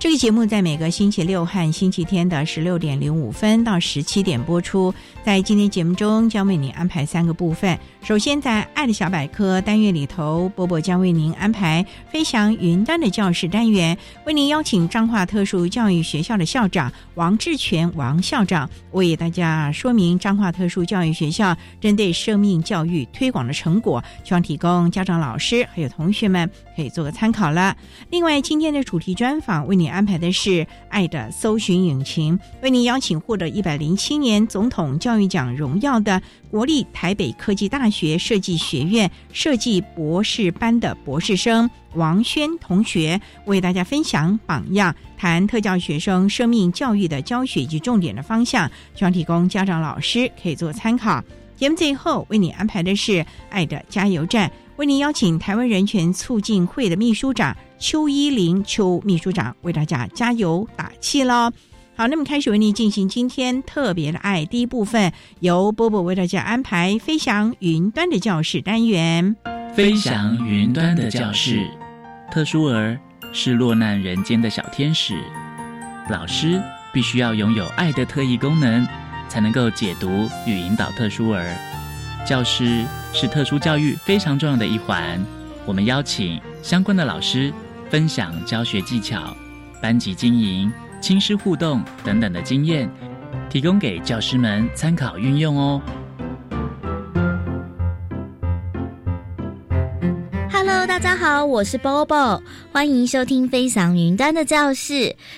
这个节目在每个星期六和星期天的十六点零五分到十七点播出。在今天节目中，将为您安排三个部分。首先，在“爱的小百科”单元里头，波波将为您安排“飞翔云端”的教室单元，为您邀请彰化特殊教育学校的校长王志全王校长为大家说明彰化特殊教育学校针对生命教育推广的成果，希望提供家长、老师还有同学们可以做个参考了。另外，今天的主题专访为你。安排的是爱的搜寻引擎，为您邀请获得一百零七年总统教育奖荣耀的国立台北科技大学设计学院设计博士班的博士生王轩同学，为大家分享榜样，谈特教学生生命教育的教学以及重点的方向，希望提供家长老师可以做参考。节目最后为你安排的是爱的加油站。为您邀请台湾人权促进会的秘书长邱依林邱秘书长为大家加油打气喽！好，那么开始为您进行今天特别的爱第一部分，由波波为大家安排飞翔云端的教室单元。飞翔云端的教室，特殊儿是落难人间的小天使，老师必须要拥有爱的特异功能，才能够解读与引导特殊儿。教师是特殊教育非常重要的一环，我们邀请相关的老师分享教学技巧、班级经营、亲师互动等等的经验，提供给教师们参考运用哦。大家好，我是 Bobo，欢迎收听飞翔云端的教室。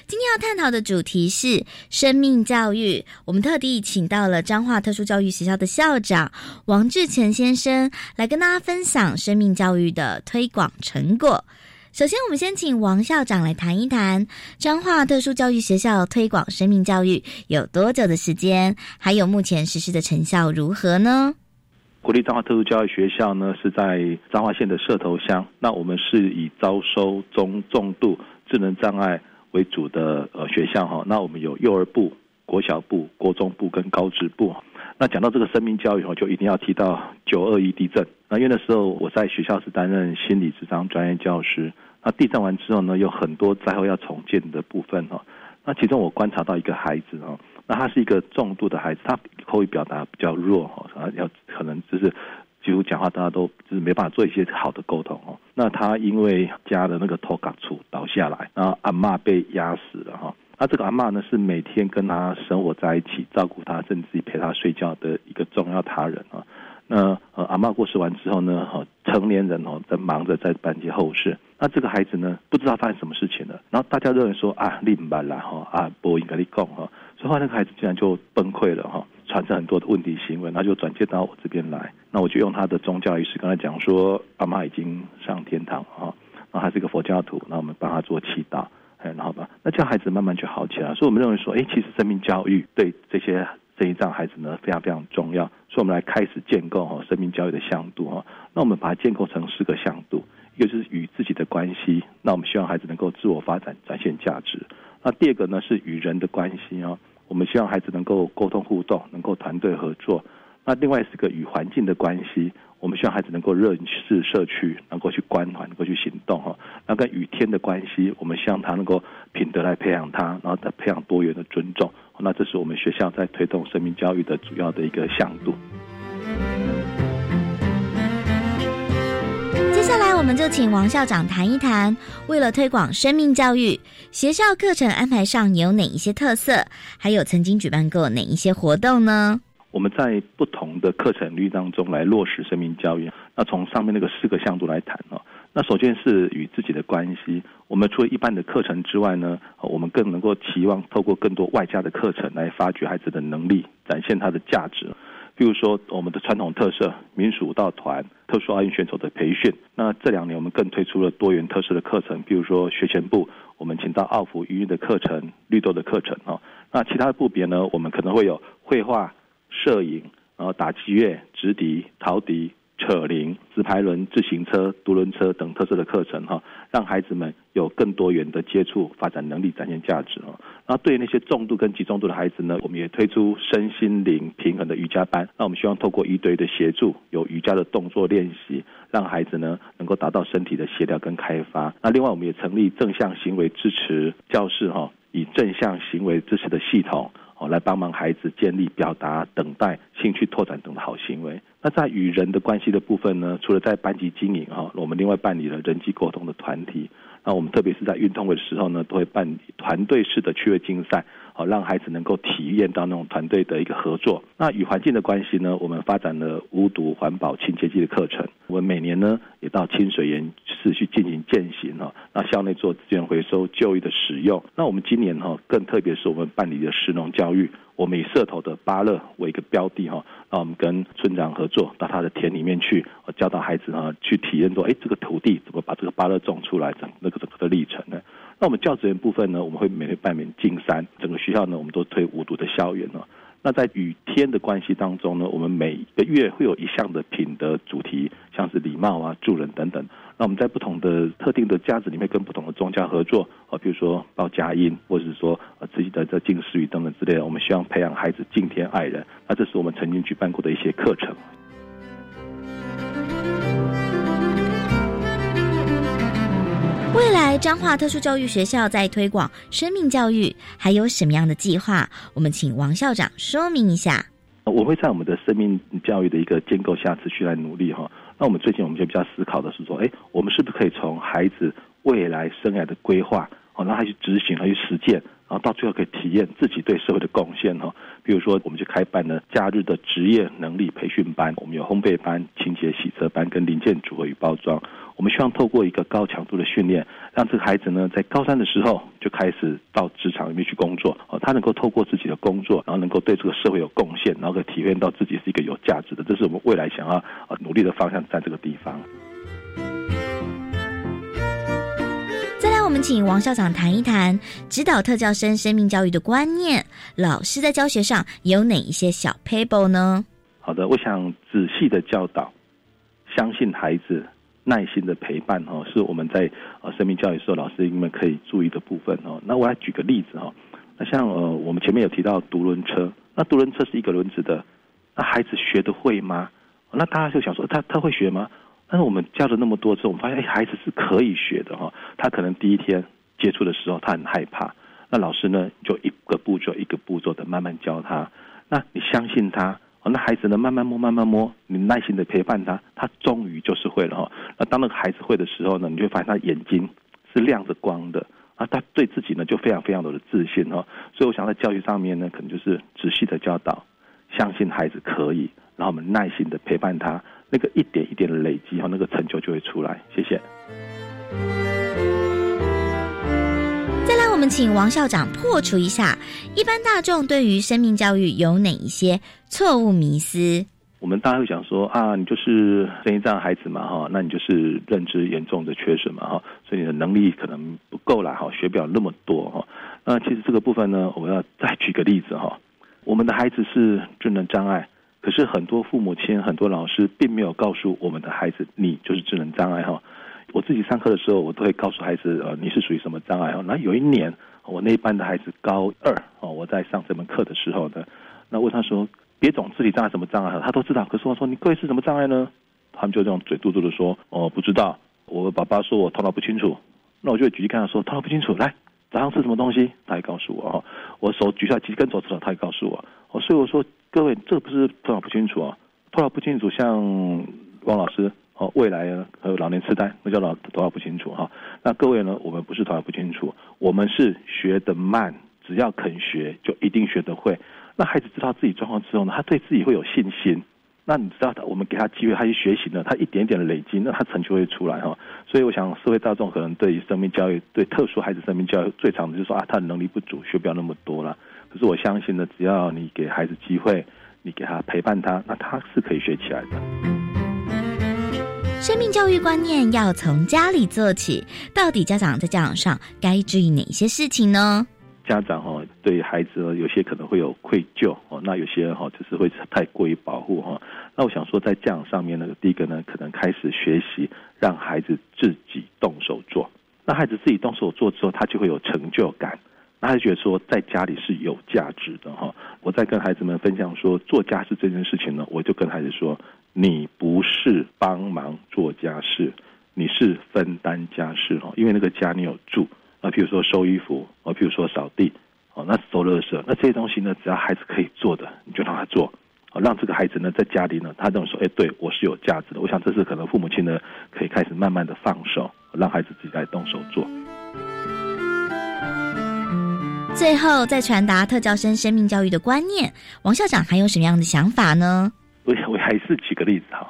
今天要探讨的主题是生命教育。我们特地请到了彰化特殊教育学校的校长王志前先生来跟大家分享生命教育的推广成果。首先，我们先请王校长来谈一谈彰化特殊教育学校推广生命教育有多久的时间，还有目前实施的成效如何呢？国立彰化特殊教育学校呢，是在彰化县的社头乡。那我们是以招收中重度智能障碍为主的呃学校哈。那我们有幼儿部、国小部、国中部跟高职部。那讲到这个生命教育哈，就一定要提到九二一地震。那因为那时候我在学校是担任心理智商专业教师。那地震完之后呢，有很多灾后要重建的部分哈。那其中我观察到一个孩子哈。那他是一个重度的孩子，他口语表达比较弱哈，要可能就是几乎讲话大家都就是没办法做一些好的沟通哦。那他因为家的那个托卡处倒下来，然后阿妈被压死了哈。那这个阿妈呢是每天跟他生活在一起，照顾他，甚至陪他睡觉的一个重要他人啊。那呃阿妈过世完之后呢，哈，成年人哦在忙着在办些后事。那这个孩子呢不知道发生什么事情了，然后大家认为说啊，另办了哈，啊不应该你讲哈。之后那个孩子竟然就崩溃了哈，产生很多的问题行为，那就转接到我这边来。那我就用他的宗教仪式跟他讲说，阿妈已经上天堂哈，然后他是一个佛教徒，那我们帮他做祈祷，哎，然后吧，那这样孩子慢慢就好起来。所以我们认为说，哎，其实生命教育对这些这一障孩子呢非常非常重要。所以我们来开始建构哈生命教育的向度哈。那我们把它建构成四个向度，一个是与自己的关系，那我们希望孩子能够自我发展，展现价值。那第二个呢是与人的关系啊。我们希望孩子能够沟通互动，能够团队合作。那另外是个与环境的关系，我们希望孩子能够认识社区，能够去关怀，能够去行动哈。那跟与天的关系，我们希望他能够品德来培养他，然后再培养多元的尊重。那这是我们学校在推动生命教育的主要的一个向度。我们就请王校长谈一谈，为了推广生命教育，学校课程安排上有哪一些特色？还有曾经举办过哪一些活动呢？我们在不同的课程率当中来落实生命教育。那从上面那个四个向度来谈哦，那首先是与自己的关系。我们除了一般的课程之外呢，我们更能够期望透过更多外加的课程来发掘孩子的能力，展现他的价值。比如说，我们的传统特色民俗舞蹈团、特殊奥运选手的培训。那这两年我们更推出了多元特色的课程，比如说学前部，我们请到奥福音乐的课程、绿豆的课程哦。那其他的部别呢，我们可能会有绘画、摄影，然后打击乐、直笛、陶笛。扯铃、直排轮、自行车、独轮车等特色的课程哈，让孩子们有更多元的接触、发展能力、展现价值哦。那对于那些重度跟极重度的孩子呢，我们也推出身心灵平衡的瑜伽班。那我们希望透过一对一的协助，有瑜伽的动作练习，让孩子呢能够达到身体的协调跟开发。那另外，我们也成立正向行为支持教室哈，以正向行为支持的系统。哦，来帮忙孩子建立表达、等待、兴趣拓展等的好行为。那在与人的关系的部分呢？除了在班级经营哈，我们另外办理了人际沟通的团体。那我们特别是在运动会的时候呢，都会办理团队式的趣味竞赛，好让孩子能够体验到那种团队的一个合作。那与环境的关系呢？我们发展了无毒环保清洁剂的课程。我们每年呢也到清水岩市去进行践行哈。那校内做资源回收、就医的使用。那我们今年哈更特别是我们办理的食农教育。我们以社头的巴乐为一个标的哈，那我们跟村长合作到他的田里面去，教导孩子哈去体验说，哎，这个土地怎么把这个巴乐种出来，整那个整个的历程呢？那我们教职员部分呢，我们会每年办免进山，整个学校呢，我们都推无毒的校园哦。那在与天的关系当中呢，我们每个月会有一项的品德主题，像是礼貌啊、助人等等。那我们在不同的特定的家子里面，跟不同的宗教合作啊，比如说报佳音，或者是说呃自己的这敬诗语等等之类的，我们希望培养孩子敬天爱人。那这是我们曾经举办过的一些课程。来彰化特殊教育学校在推广生命教育，还有什么样的计划？我们请王校长说明一下。我会在我们的生命教育的一个建构下持续来努力哈。那我们最近我们就比较思考的是说，哎，我们是不是可以从孩子未来生涯的规划，哦，让他去执行，他去实践，然后到最后可以体验自己对社会的贡献哈。比如说，我们就开办了假日的职业能力培训班，我们有烘焙班、清洁洗车班跟零件组合与包装。我们希望透过一个高强度的训练，让这个孩子呢，在高三的时候就开始到职场里面去工作，哦，他能够透过自己的工作，然后能够对这个社会有贡献，然后可以体验到自己是一个有价值的，这是我们未来想要呃努力的方向，在这个地方。我们请王校长谈一谈指导特教生生命教育的观念，老师在教学上有哪一些小 pable 呢？好的，我想仔细的教导，相信孩子。耐心的陪伴哦，是我们在呃生命教育时候老师们可以注意的部分哦。那我来举个例子哈，那像呃我们前面有提到独轮车，那独轮车是一个轮子的，那孩子学得会吗？那大家就想说他他会学吗？但是我们教了那么多次，我们发现哎孩子是可以学的哈。他可能第一天接触的时候他很害怕，那老师呢就一个步骤一个步骤的慢慢教他，那你相信他。那孩子呢？慢慢摸，慢慢摸，你耐心的陪伴他，他终于就是会了哈。那当那个孩子会的时候呢，你就发现他眼睛是亮着光的啊，他对自己呢就非常非常的自信哈。所以我想在教育上面呢，可能就是仔细的教导，相信孩子可以，然后我们耐心的陪伴他，那个一点一点的累积哈，那个成就就会出来。谢谢。再来我们请王校长破除一下一般大众对于生命教育有哪一些错误迷思。我们大家会想说啊，你就是生一这样孩子嘛哈，那你就是认知严重的缺损嘛哈，所以你的能力可能不够啦哈，学不了那么多哈。那其实这个部分呢，我要再举个例子哈。我们的孩子是智能障碍，可是很多父母亲、很多老师并没有告诉我们的孩子，你就是智能障碍哈。我自己上课的时候，我都会告诉孩子，呃，你是属于什么障碍哦？那有一年，我那班的孩子高二哦，我在上这门课的时候呢，那问他说，别种肢体障碍什么障碍，他都知道。可是我说你各位是什么障碍呢？他们就这种嘴嘟嘟的说哦不知道。我爸爸说我头脑不清楚，那我就举例跟他说头脑不清楚，来早上吃什么东西，他也告诉我哦。我手举下几根手指头，他也告诉我。哦，所以我说各位这不是头脑不清楚啊，头脑不清楚像汪老师哦，未来还有老年痴呆，那叫老头脑不清楚哈。那各位呢，我们不是头脑不清楚，我们是学得慢，只要肯学就一定学得会。那孩子知道自己状况之后呢，他对自己会有信心。那你知道，我们给他机会，他去学习呢，他一点点的累积，那他成就会出来哈。所以我想，社会大众可能对于生命教育，对特殊孩子生命教育，最常的就是说啊，他的能力不足，学不了那么多了。可是我相信呢，只要你给孩子机会，你给他陪伴他，那他是可以学起来的。生命教育观念要从家里做起，到底家长在教养上该注意哪些事情呢？家长哈对孩子有些可能会有愧疚哦，那有些哈就是会太过于保护哈。那我想说，在教养上面呢，第一个呢，可能开始学习让孩子自己动手做。那孩子自己动手做之后，他就会有成就感，那他就觉得说在家里是有价值的哈。我在跟孩子们分享说做家事这件事情呢，我就跟孩子说，你不是帮忙做家事，你是分担家事哈，因为那个家你有住。啊，比如说收衣服，啊，比如说扫地，哦，那收垃圾，那这些东西呢，只要孩子可以做的，你就让他做，啊，让这个孩子呢在家里呢，他这种说，哎，对我是有价值的。我想这是可能父母亲呢可以开始慢慢的放手，让孩子自己来动手做。最后，再传达特教生生命教育的观念，王校长还有什么样的想法呢？我我还是举个例子哈，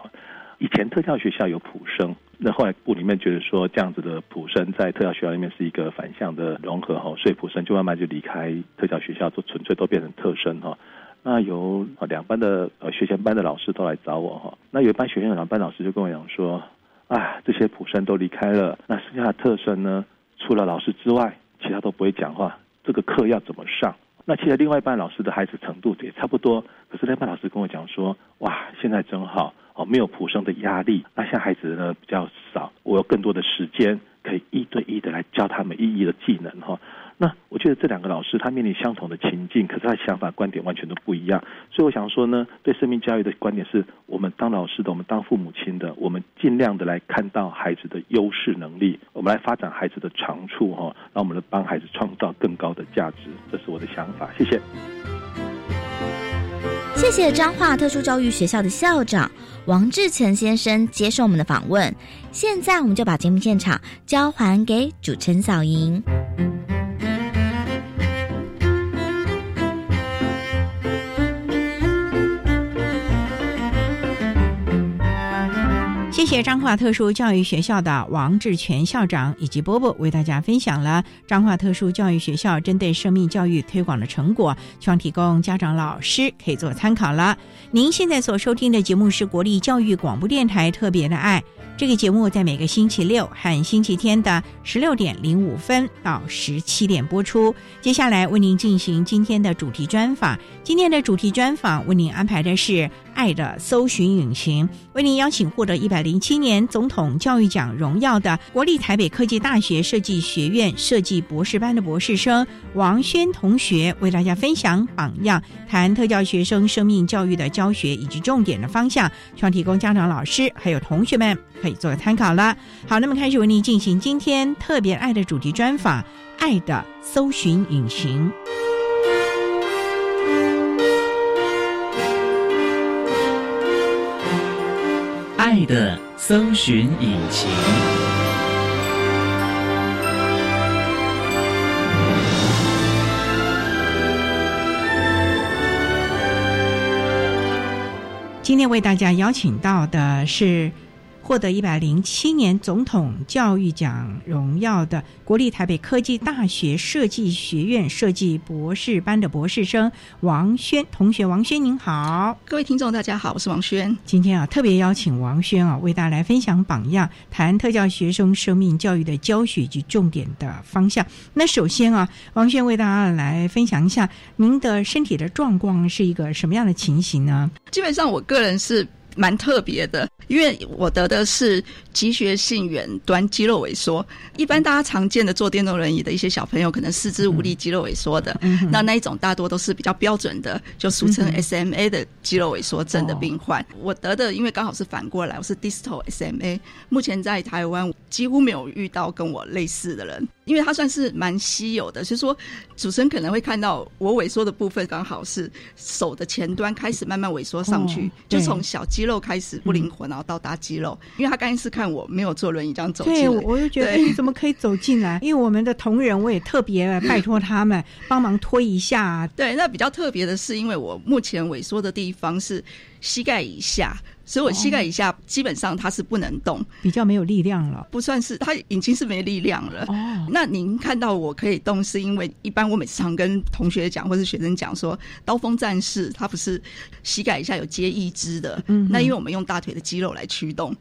以前特教学校有普生。那后来部里面觉得说这样子的普生在特教学校里面是一个反向的融合哈，所以普生就慢慢就离开特教学校，就纯粹都变成特生哈。那有两班的呃学前班的老师都来找我哈，那有一班学前两班老师就跟我讲说，啊这些普生都离开了，那剩下的特生呢，除了老师之外，其他都不会讲话，这个课要怎么上？那其实另外一班老师的孩子程度也差不多，可是那班老师跟我讲说，哇现在真好。哦，没有普生的压力，那像孩子呢比较少，我有更多的时间可以一对一的来教他们一一的技能哈。那我觉得这两个老师他面临相同的情境，可是他想法观点完全都不一样。所以我想说呢，对生命教育的观点是我们当老师的，我们当父母亲的，我们尽量的来看到孩子的优势能力，我们来发展孩子的长处哈，让我们来帮孩子创造更高的价值。这是我的想法，谢谢。谢谢彰化特殊教育学校的校长。王志成先生接受我们的访问，现在我们就把节目现场交还给主持人小莹。谢谢彰化特殊教育学校的王志全校长以及波波为大家分享了彰化特殊教育学校针对生命教育推广的成果，希望提供家长、老师可以做参考了。您现在所收听的节目是国立教育广播电台特别的爱。这个节目在每个星期六和星期天的十六点零五分到十七点播出。接下来为您进行今天的主题专访。今天的主题专访为您安排的是《爱的搜寻引擎》，为您邀请获得一百零七年总统教育奖荣耀的国立台北科技大学设计学院设计博士班的博士生王轩同学，为大家分享榜样，谈特教学生生命教育的教学以及重点的方向，希望提供家长、老师还有同学们。可以做个参考了。好，那么开始为您进行今天特别爱的主题专访，《爱的搜寻引擎》。的搜寻引擎。今天为大家邀请到的是。获得一百零七年总统教育奖荣耀的国立台北科技大学设计学院设计博士班的博士生王轩同学，王轩您好，各位听众大家好，我是王轩。今天啊，特别邀请王轩啊，为大家来分享榜样，谈特教学生生命教育的教学及重点的方向。那首先啊，王轩为大家来分享一下您的身体的状况是一个什么样的情形呢？基本上，我个人是。蛮特别的，因为我得的是脊髓性远端肌肉萎缩。一般大家常见的坐电动轮椅的一些小朋友，可能四肢无力、肌肉萎缩的，那那一种大多都是比较标准的，就俗称 SMA 的肌肉萎缩症的病患。我得的，因为刚好是反过来，我是 distal SMA。目前在台湾几乎没有遇到跟我类似的人。因为它算是蛮稀有的，所以说主持人可能会看到我萎缩的部分，刚好是手的前端开始慢慢萎缩上去，就从小肌肉开始不灵活，然后到大肌肉。因为他刚才是看我没有坐轮椅这样走进来，我就觉得你怎么可以走进来？因为我们的同仁，我也特别拜托他们 帮忙推一下。对，那比较特别的是，因为我目前萎缩的地方是膝盖以下。所以我膝盖以下基本上它是不能动，比较没有力量了，不算是，它已经是没力量了。哦，那您看到我可以动，是因为一般我每次常跟同学讲或是学生讲说，刀锋战士他不是膝盖以下有接一肢的，嗯，那因为我们用大腿的肌肉来驱动。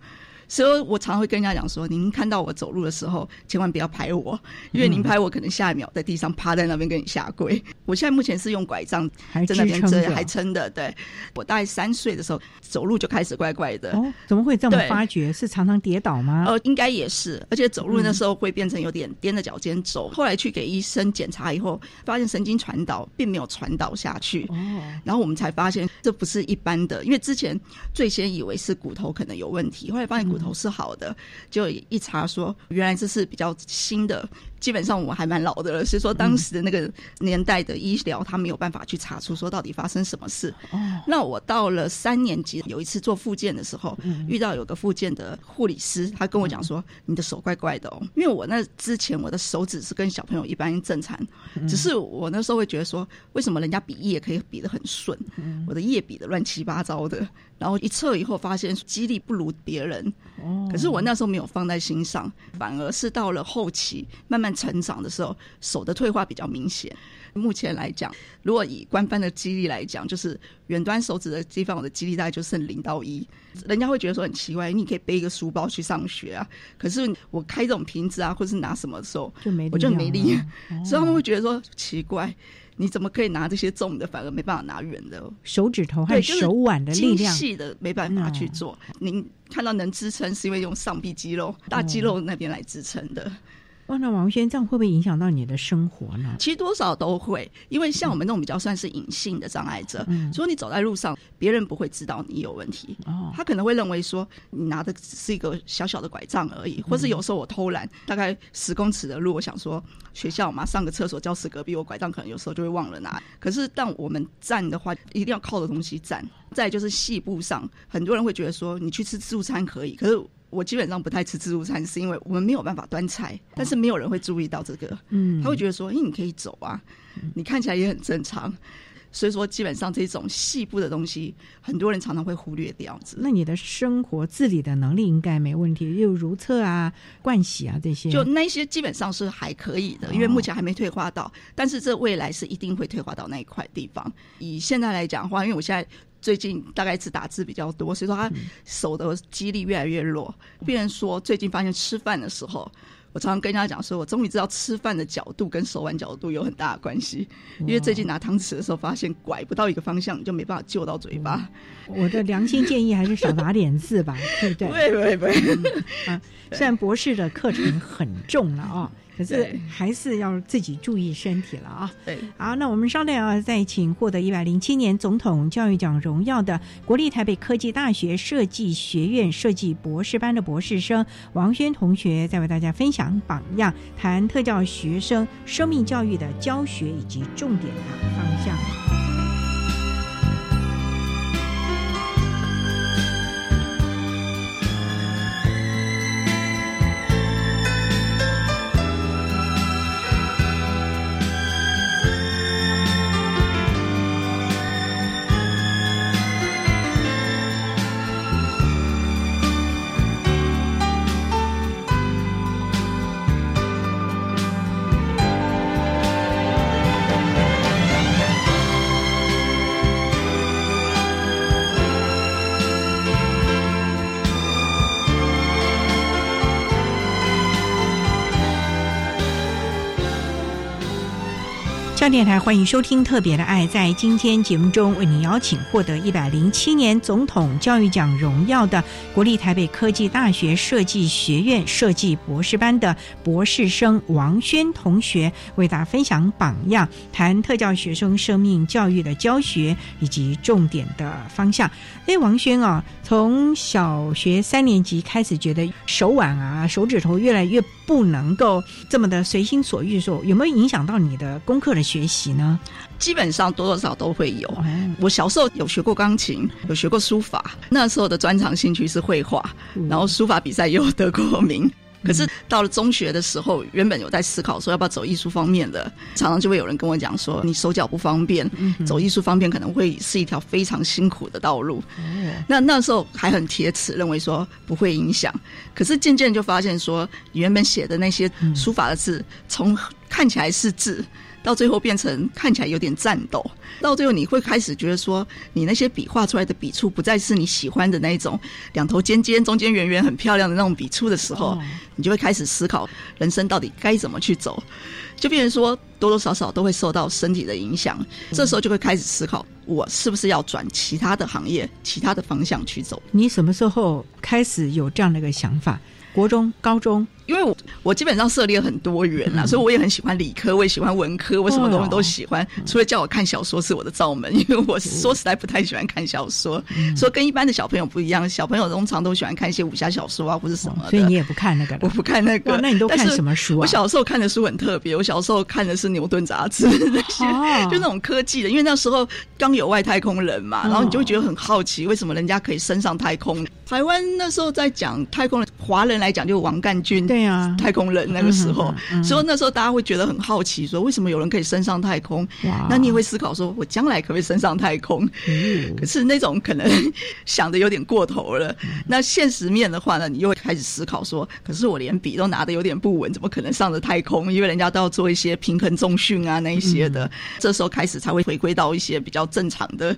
所以我常会跟人家讲说，您看到我走路的时候，千万不要拍我，因为您拍我，可能下一秒在地上趴在那边跟你下跪。我现在目前是用拐杖在那边撑，还撑的。对，我大概三岁的时候走路就开始怪怪的。哦，怎么会这么发觉？是常常跌倒吗？呃，应该也是，而且走路那时候会变成有点踮着脚尖走。后来去给医生检查以后，发现神经传导并没有传导下去。哦，然后我们才发现这不是一般的，因为之前最先以为是骨头可能有问题，后来发现骨。头是好的，就一查说，原来这是比较新的。基本上我还蛮老的了，所以说当时的那个年代的医疗，他没有办法去查出说到底发生什么事。哦，那我到了三年级，有一次做复健的时候，遇到有个复健的护理师，他跟我讲说：“你的手怪怪的哦。”因为我那之前我的手指是跟小朋友一般正常，只是我那时候会觉得说，为什么人家比叶可以比得很顺，我的叶比的乱七八糟的。然后一测以后发现肌力不如别人，可是我那时候没有放在心上，反而是到了后期慢慢。成长的时候，手的退化比较明显。目前来讲，如果以官方的肌力来讲，就是远端手指的地方，我的肌力大概就剩零到一。人家会觉得说很奇怪，你可以背一个书包去上学啊，可是我开这种瓶子啊，或是拿什么的时候，就没我就没力，所以他们会觉得说奇怪。你怎么可以拿这些重的，反而没办法拿远的？手指头和手腕的力量，细的没办法去做。您看到能支撑，是因为用上臂肌肉、大肌肉那边来支撑的。哇，那王轩，这样会不会影响到你的生活呢？其实多少都会，因为像我们那种比较算是隐性的障碍者，所以你走在路上，别人不会知道你有问题。哦，他可能会认为说你拿的只是一个小小的拐杖而已，或是有时候我偷懒，大概十公尺的路，我想说学校嘛，上个厕所，教室隔壁，我拐杖可能有时候就会忘了拿。可是当我们站的话，一定要靠着东西站。再就是细部上，很多人会觉得说你去吃自助餐可以，可是。我基本上不太吃自助餐，是因为我们没有办法端菜，但是没有人会注意到这个。嗯，他会觉得说：“哎，你可以走啊，你看起来也很正常。”所以说，基本上这种细部的东西，很多人常常会忽略掉。那你的生活自理的能力应该没问题，又如如厕啊、盥洗啊这些，就那些基本上是还可以的，因为目前还没退化到。但是这未来是一定会退化到那一块地方。以现在来讲的话，因为我现在。最近大概是打字比较多，所以说他手的肌力越来越弱。病人说，最近发现吃饭的时候，我常常跟人家讲说，我终于知道吃饭的角度跟手腕角度有很大的关系。因为最近拿汤匙的时候，发现拐不到一个方向，就没办法救到嘴巴。我的良心建议还是少打点字吧，对不对？对对对。啊，虽然博士的课程很重了啊。可是还是要自己注意身体了啊！对，好，那我们稍待啊，再请获得一百零七年总统教育奖荣耀的国立台北科技大学设计学院设计博士班的博士生王轩同学，再为大家分享榜样，谈特教学生生命教育的教学以及重点的方向。电台欢迎收听《特别的爱》。在今天节目中，为您邀请获得一百零七年总统教育奖荣耀的国立台北科技大学设计学院设计博士班的博士生王轩同学，为大家分享榜样，谈特教学生生命教育的教学以及重点的方向。哎，王轩啊，从小学三年级开始，觉得手腕啊、手指头越来越不能够这么的随心所欲的时候，有没有影响到你的功课的学习呢？基本上多多少少都会有。我小时候有学过钢琴，有学过书法，那时候的专长兴趣是绘画，然后书法比赛也有得过名。可是到了中学的时候，原本有在思考说要不要走艺术方面的，常常就会有人跟我讲说，你手脚不方便，走艺术方面可能会是一条非常辛苦的道路。那那时候还很铁齿，认为说不会影响。可是渐渐就发现说，原本写的那些书法的字，从看起来是字。到最后变成看起来有点颤抖，到最后你会开始觉得说，你那些笔画出来的笔触不再是你喜欢的那一种两头尖尖、中间圆圆、很漂亮的那种笔触的时候，你就会开始思考人生到底该怎么去走，就变成说多多少少都会受到身体的影响。这时候就会开始思考，我是不是要转其他的行业、其他的方向去走？你什么时候开始有这样的一个想法？国中、高中。因为我我基本上涉猎很多元啦，所以我也很喜欢理科，我也喜欢文科，我什么东西都喜欢。除了叫我看小说是我的罩门，因为我说实在不太喜欢看小说，所以跟一般的小朋友不一样。小朋友通常都喜欢看一些武侠小说啊，或者什么。所以你也不看那个？我不看那个。那你都看什么书啊？我小时候看的书很特别，我小时候看的是牛顿杂志那些，就那种科技的。因为那时候刚有外太空人嘛，然后你就会觉得很好奇，为什么人家可以升上太空？台湾那时候在讲太空人，华人来讲就王干军，对啊，太空人。那个时候，所以那时候大家会觉得很好奇，说为什么有人可以升上太空？那你也会思考，说我将来可不可以升上太空？可是那种可能 想的有点过头了。那现实面的话呢，你又会开始思考说，可是我连笔都拿的有点不稳，怎么可能上的太空？因为人家都要做一些平衡重训啊，那一些的。这时候开始才会回归到一些比较正常的，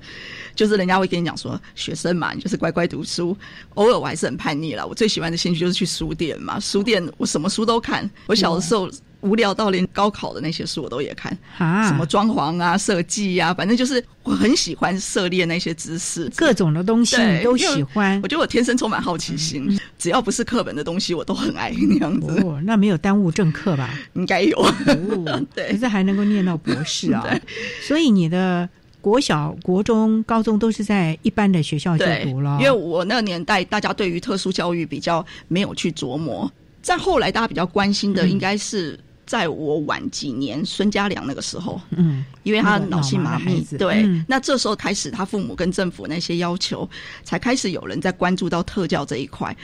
就是人家会跟你讲说，学生嘛，你就是乖乖读书。偶尔我还是很叛逆了，我最喜欢的兴趣就是去书店嘛，书店我什么书都看。我小的时候无聊到连高考的那些书我都也看啊，什么装潢啊、设计啊，反正就是我很喜欢涉猎那些知识，各种的东西都喜欢。我觉得我天生充满好奇心，只要不是课本的东西，我都很爱那样子。哦，那没有耽误正课吧？应该有。对，可是还能够念到博士啊。所以你的国小、国中、高中都是在一般的学校就读了。因为我那个年代，大家对于特殊教育比较没有去琢磨。在后来，大家比较关心的应该是。在我晚几年，孙家良那个时候，嗯，因为他脑性麻痹，对，那这时候开始，他父母跟政府那些要求，才开始有人在关注到特教这一块。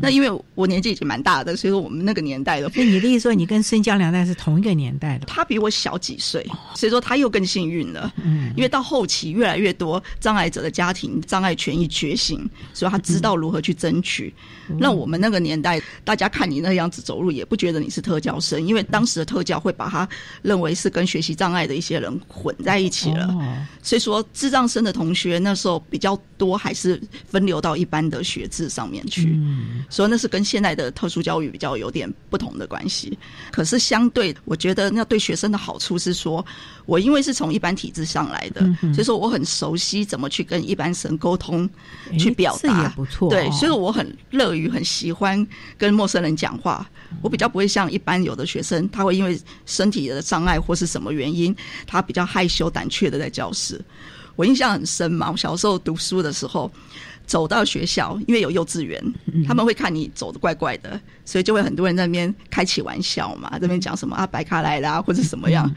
那因为我年纪已经蛮大的，所以说我们那个年代的，那你的意思说，你跟孙家良那是同一个年代的？他比我小几岁，所以说他又更幸运了。嗯，因为到后期越来越多障碍者的家庭障碍权益觉醒，所以他知道如何去争取。那我们那个年代，大家看你那样子走路，也不觉得你是特教生，因为当时。的特教会把他认为是跟学习障碍的一些人混在一起了，所以说智障生的同学那时候比较多，还是分流到一般的学制上面去，所以那是跟现在的特殊教育比较有点不同的关系。可是相对，我觉得那对学生的好处是说，我因为是从一般体制上来的，所以说我很熟悉怎么去跟一般生沟通，去表达也不错。对，所以我很乐于、很喜欢跟陌生人讲话。我比较不会像一般有的学生，他会因为身体的障碍或是什么原因，他比较害羞胆怯的在教室。我印象很深嘛，我小时候读书的时候。走到学校，因为有幼稚园，他们会看你走的怪怪的，所以就会很多人在那边开起玩笑嘛，这边讲什么啊白卡来啦，或者什么样。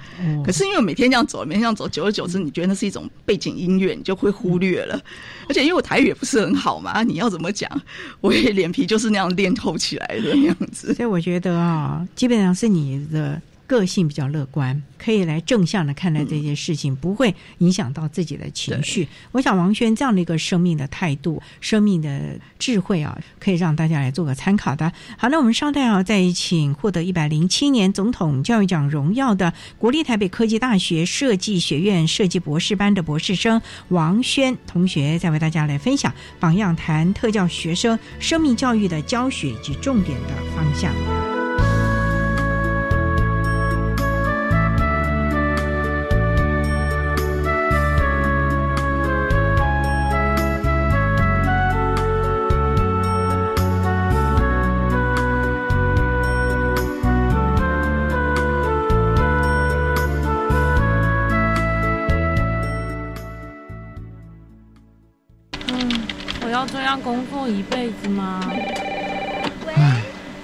可是因为每天这样走，每天这样走，久而久之，你觉得那是一种背景音乐，你就会忽略了。而且因为我台语也不是很好嘛，你要怎么讲，我也脸皮就是那样练透起来的样子。所以我觉得啊，基本上是你的。个性比较乐观，可以来正向的看待这件事情，不会影响到自己的情绪。我想王轩这样的一个生命的态度、生命的智慧啊，可以让大家来做个参考的。好，那我们稍待啊，再请获得一百零七年总统教育奖荣耀的国立台北科技大学设计学院设计博士班的博士生王轩同学，再为大家来分享榜样谈特教学生生命教育的教学以及重点的方向。要工作一辈子吗？唉，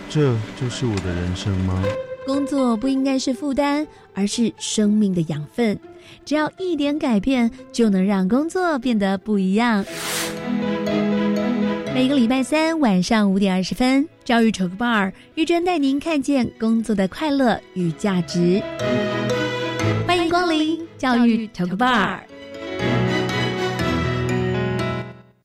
这就是我的人生吗？工作不应该是负担，而是生命的养分。只要一点改变，就能让工作变得不一样。每个礼拜三晚上五点二十分，教育 Talk Bar 玉珍带您看见工作的快乐与价值。欢迎光临教育 Talk Bar。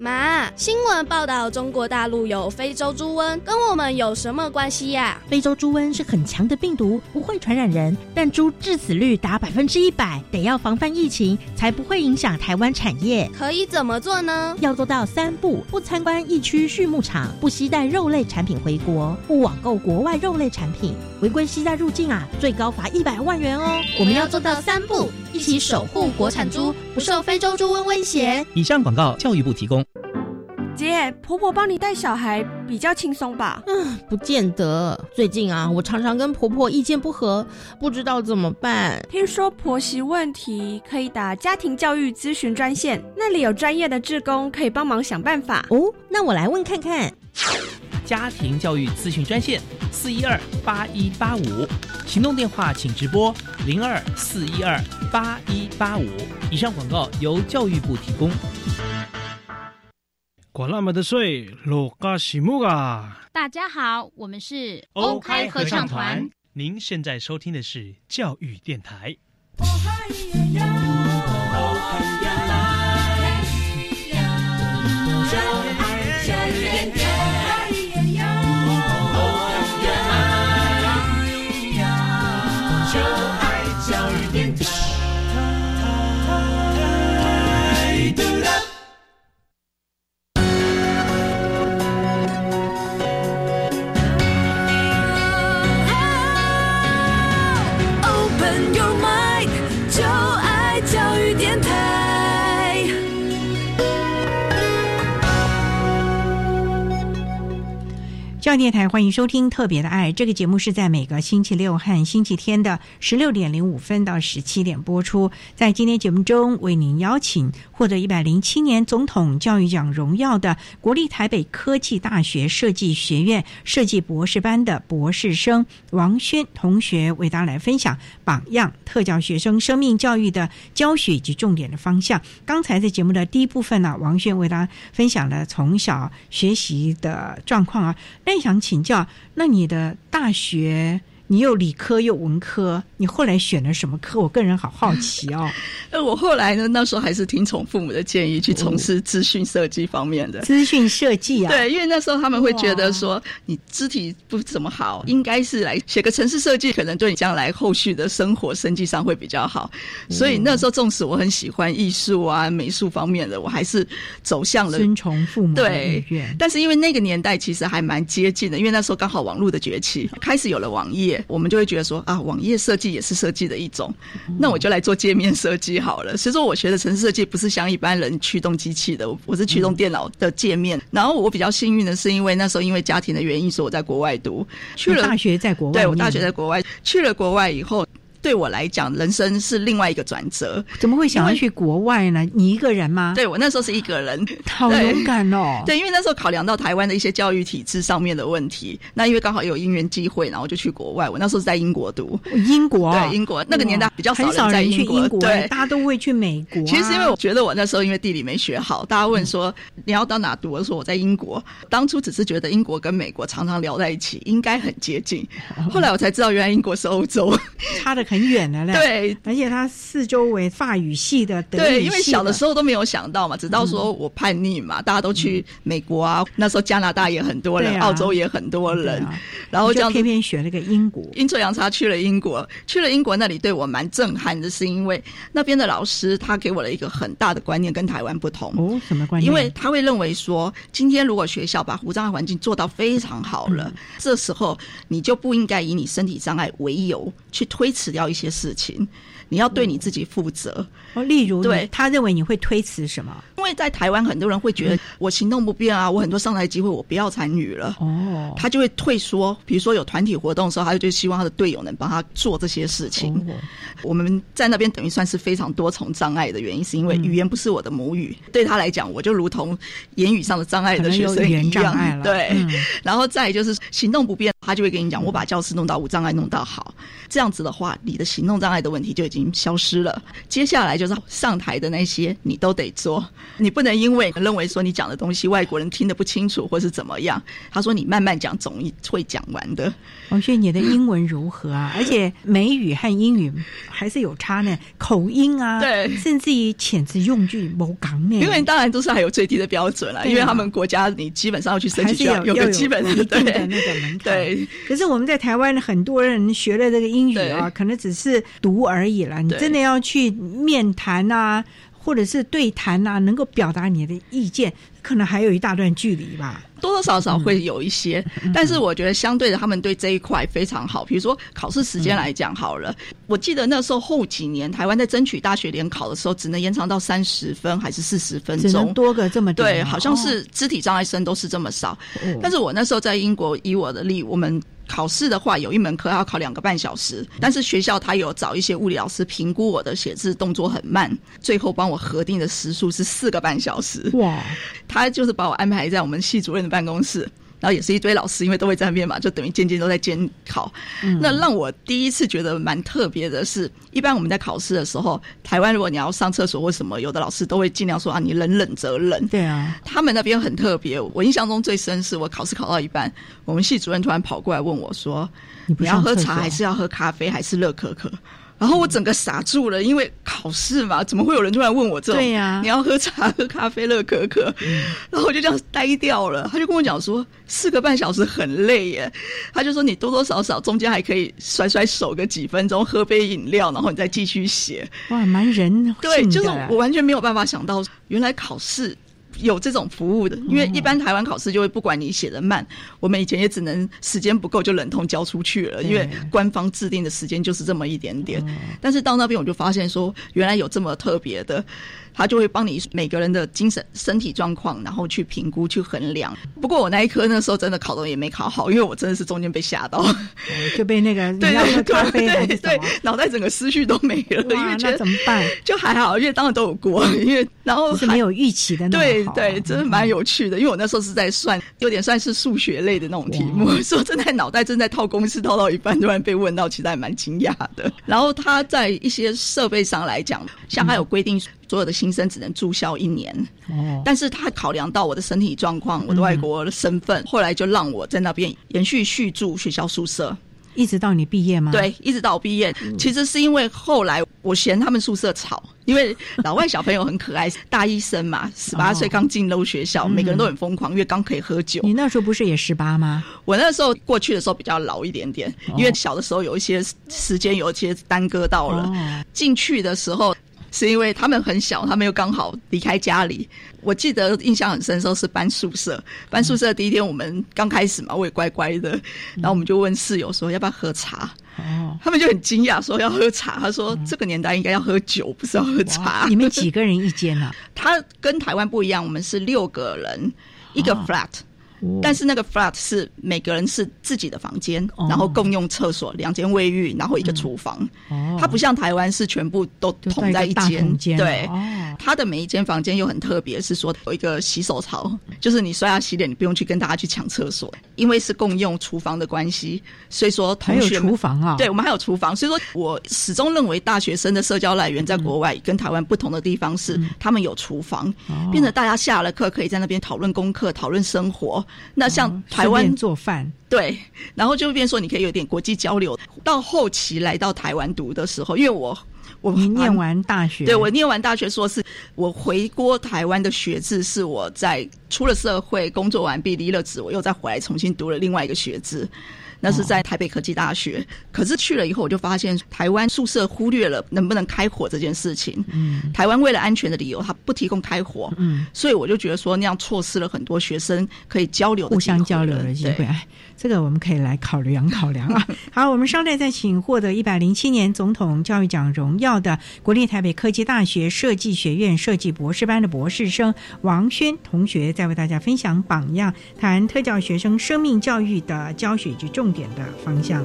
妈，新闻报道中国大陆有非洲猪瘟，跟我们有什么关系呀？非洲猪瘟是很强的病毒，不会传染人，但猪致死率达百分之一百，得要防范疫情，才不会影响台湾产业。可以怎么做呢？要做到三不：不参观疫区畜牧场，不携带肉类产品回国，不网购国外肉类产品。违规携带入境啊，最高罚一百万元哦。我们要做到三不，一起守护国产猪，不受非洲猪瘟威胁。以上广告，教育部提供。姐，婆婆帮你带小孩比较轻松吧？嗯，不见得。最近啊，我常常跟婆婆意见不合，不知道怎么办。听说婆媳问题可以打家庭教育咨询专线，那里有专业的志工可以帮忙想办法。哦，那我来问看看。家庭教育咨询专线四一二八一八五，行动电话请直拨零二四一二八一八五。以上广告由教育部提供。管那么的水，罗嘎西木啊！大家好，我们是欧开合唱团。您现在收听的是教育电台。教育电台欢迎收听《特别的爱》这个节目，是在每个星期六和星期天的十六点零五分到十七点播出。在今天节目中，为您邀请获得一百零七年总统教育奖荣耀的国立台北科技大学设计学院设计博士班的博士生王轩同学，为大家来分享榜样特教学生生命教育的教学以及重点的方向。刚才在节目的第一部分呢，王轩为大家分享了从小学习的状况啊。那想请教，那你的大学？你又理科又文科，你后来选了什么科？我个人好好奇哦。呃，我后来呢，那时候还是听从父母的建议去从事资讯设计方面的。资讯设计啊，对，因为那时候他们会觉得说你肢体不怎么好，应该是来写个城市设计，可能对你将来后续的生活生计上会比较好。所以那时候，纵使我很喜欢艺术啊、美术方面的，我还是走向了遵从父母的意愿。但是因为那个年代其实还蛮接近的，因为那时候刚好网络的崛起，开始有了网页。我们就会觉得说啊，网页设计也是设计的一种，那我就来做界面设计好了。所以说，我学的城市设计不是像一般人驱动机器的，我是驱动电脑的界面。然后我比较幸运的是，因为那时候因为家庭的原因，所以我在国外读，去了大学在国外，对我大学在国外，去了国外以后。对我来讲，人生是另外一个转折。怎么会想要去国外呢？你一个人吗？对我那时候是一个人，好勇敢哦。对，因为那时候考量到台湾的一些教育体制上面的问题，那因为刚好有因缘机会，然后就去国外。我那时候是在英国读，英国对英国那个年代比较很少人去英国，对，大家都会去美国。其实是因为我觉得我那时候因为地理没学好，大家问说你要到哪读，我说我在英国。当初只是觉得英国跟美国常常聊在一起，应该很接近。后来我才知道，原来英国是欧洲，差的很远的嘞。对。而且他四周围法语系的，对，因为小的时候都没有想到嘛，直到说我叛逆嘛，大家都去美国啊，那时候加拿大也很多人，澳洲也很多人，然后这样偏偏选了个英国，阴错阳差去了英国，去了英国那里对我蛮震撼的，是因为那边的老师他给我了一个很大的观念，跟台湾不同。哦，什么观念？因为他会认为说，今天如果学校把无障碍环境做到非常好了，这时候你就不应该以你身体障碍为由去推迟掉。一些事情，你要对你自己负责。哦，例如，对他认为你会推辞什么？因为在台湾，很多人会觉得我行动不便啊，我很多上台机会我不要参与了，哦，他就会退缩。比如说有团体活动的时候，他就希望他的队友能帮他做这些事情。哦我们在那边等于算是非常多重障碍的原因，是因为语言不是我的母语，对他来讲，我就如同言语上的障碍的学生语言一样。障碍了对，嗯然后再就是行动不便，他就会跟你讲，我把教室弄到无障碍弄到好，这样子的话，你的行动障碍的问题就已经消失了。接下来就是上台的那些，你都得做，你不能因为认为说你讲的东西外国人听得不清楚或是怎么样，他说你慢慢讲总会讲完的。哦，所以你的英文如何啊？而且美语和英语还是有差呢，口音啊，对甚至于遣词用句某港呢。因为当然都是还有最低的标准了，啊因为他们国家你基本上要去申请，有有要有个基本的对的对那个门槛。对，可是我们在台湾很多人学了这个英语啊，可能只是读而已了。你真的要去面谈啊，或者是对谈啊，能够表达你的意见，可能还有一大段距离吧。多多少少会有一些，嗯但是我觉得相对的，他们对这一块非常好。比如说考试时间来讲好了，我记得那时候后几年台湾在争取大学联考的时候，只能延长到三十分还是四十分只能钟。多个这么点对，啊好像是肢体障碍生都是这么少。哦但是我那时候在英国，以我的例，我们考试的话有一门课要考两个半小时，但是学校他有找一些物理老师评估我的写字动作很慢，最后帮我核定的时数是四个半小时。哇，他就是把我安排在我们系主任的办公室。然后也是一堆老师，因为都会在那边嘛，就等于间间都在监考。嗯那让我第一次觉得蛮特别的是，一般我们在考试的时候，台湾如果你要上厕所或什么，有的老师都会尽量说啊，你忍忍则忍。对啊，他们那边很特别，我印象中最深是我考试考到一半，我们系主任突然跑过来问我说：“你要喝茶还是要喝咖啡还是热可可？”然后我整个傻住了，因为考试嘛，怎么会有人突然问我这种？对呀嗯你要喝茶、喝咖啡、乐可可，然后我就这样呆掉了。他就跟我讲说，四个半小时很累耶。他就说你多多少少中间还可以甩甩手个几分钟，喝杯饮料，然后你再继续写。哇，蛮人性的对，就是我完全没有办法想到，原来考试有这种服务的。因为一般台湾考试就会不管你写的慢，我们以前也只能时间不够就忍痛交出去了，因为官方制定的时间就是这么一点点。但是到那边我就发现说，原来有这么特别的。他就会帮你每个人的精神、身体状况，然后去评估、去衡量。不过我那一科那时候真的考的也没考好，因为我真的是中间被吓到，就被那个 对你要喝对对脑袋整个思绪都没了，因为觉那得怎么办？就还好，因为当然都有过，因为然后是没有预期的那么好对对，真的蛮有趣的。因为我那时候是在算，有点算是数学类的那种题目，说真的，脑袋正在套公式，套到一半，突然被问到，其实还蛮惊讶的。然后他在一些设备上来讲，像他有规定，所有的新生只能住校一年。哦，但是他考量到我的身体状况，我的外国的身份，后来就让我在那边延续续住学校宿舍。一直到你毕业吗？对，一直到我毕业，其实是因为后来我嫌他们宿舍吵，因为老外小朋友很可爱，大一生嘛，十八岁刚进入学校，每个人都很疯狂，因为刚可以喝酒。你那时候不是也十八吗？我那时候过去的时候比较老一点点，因为小的时候有一些时间有一些耽搁到了。哦进去的时候是因为他们很小，他们又刚好离开家里。我记得印象很深的时候是搬宿舍，搬宿舍第一天我们刚开始嘛，我也乖乖的，然后我们就问室友说要不要喝茶。哦，他们就很惊讶，说要喝茶。他说这个年代应该要喝酒，不是要喝茶。你们几个人一间啊？他跟台湾不一样，我们是六个人一个 flat，、但是那个 flat 是每个人是自己的房间，哦然后共用厕所、两间卫浴，然后一个厨房。哦，它不像台湾是全部都就统在一间对。哦，它的每一间房间又很特别，是说有一个洗手槽，就是你刷牙洗脸，你不用去跟大家去抢厕所，因为是共用厨房的关系，所以说同学们厨房啊？对，我们还有厨房，所以说我始终认为大学生的社交来源在国外跟台湾不同的地方是，他们有厨房，哦变得大家下了课可以在那边讨论功课、讨论生活。那像台湾、做饭，对，然后就变说你可以有点国际交流。到后期来到台湾读的时候，因为我我念完大学，对我念完大学硕士，我回国台湾的学制是我在出了社会工作完毕离了职，我又再回来重新读了另外一个学制。那是在台北科技大学。可是去了以后，我就发现台湾宿舍忽略了能不能开火这件事情。嗯，台湾为了安全的理由，他不提供开火。嗯，所以我就觉得说那样错失了很多学生可以交流、互相交流的机会。哎，这个我们可以来考量考量啊。好，我们稍待再请获得一百零七年总统教育奖荣耀的国立台北科技大学设计学院设计博士班的博士生王轩同学，再为大家分享榜样，谈特教学生生命教育的教学及重点的方向。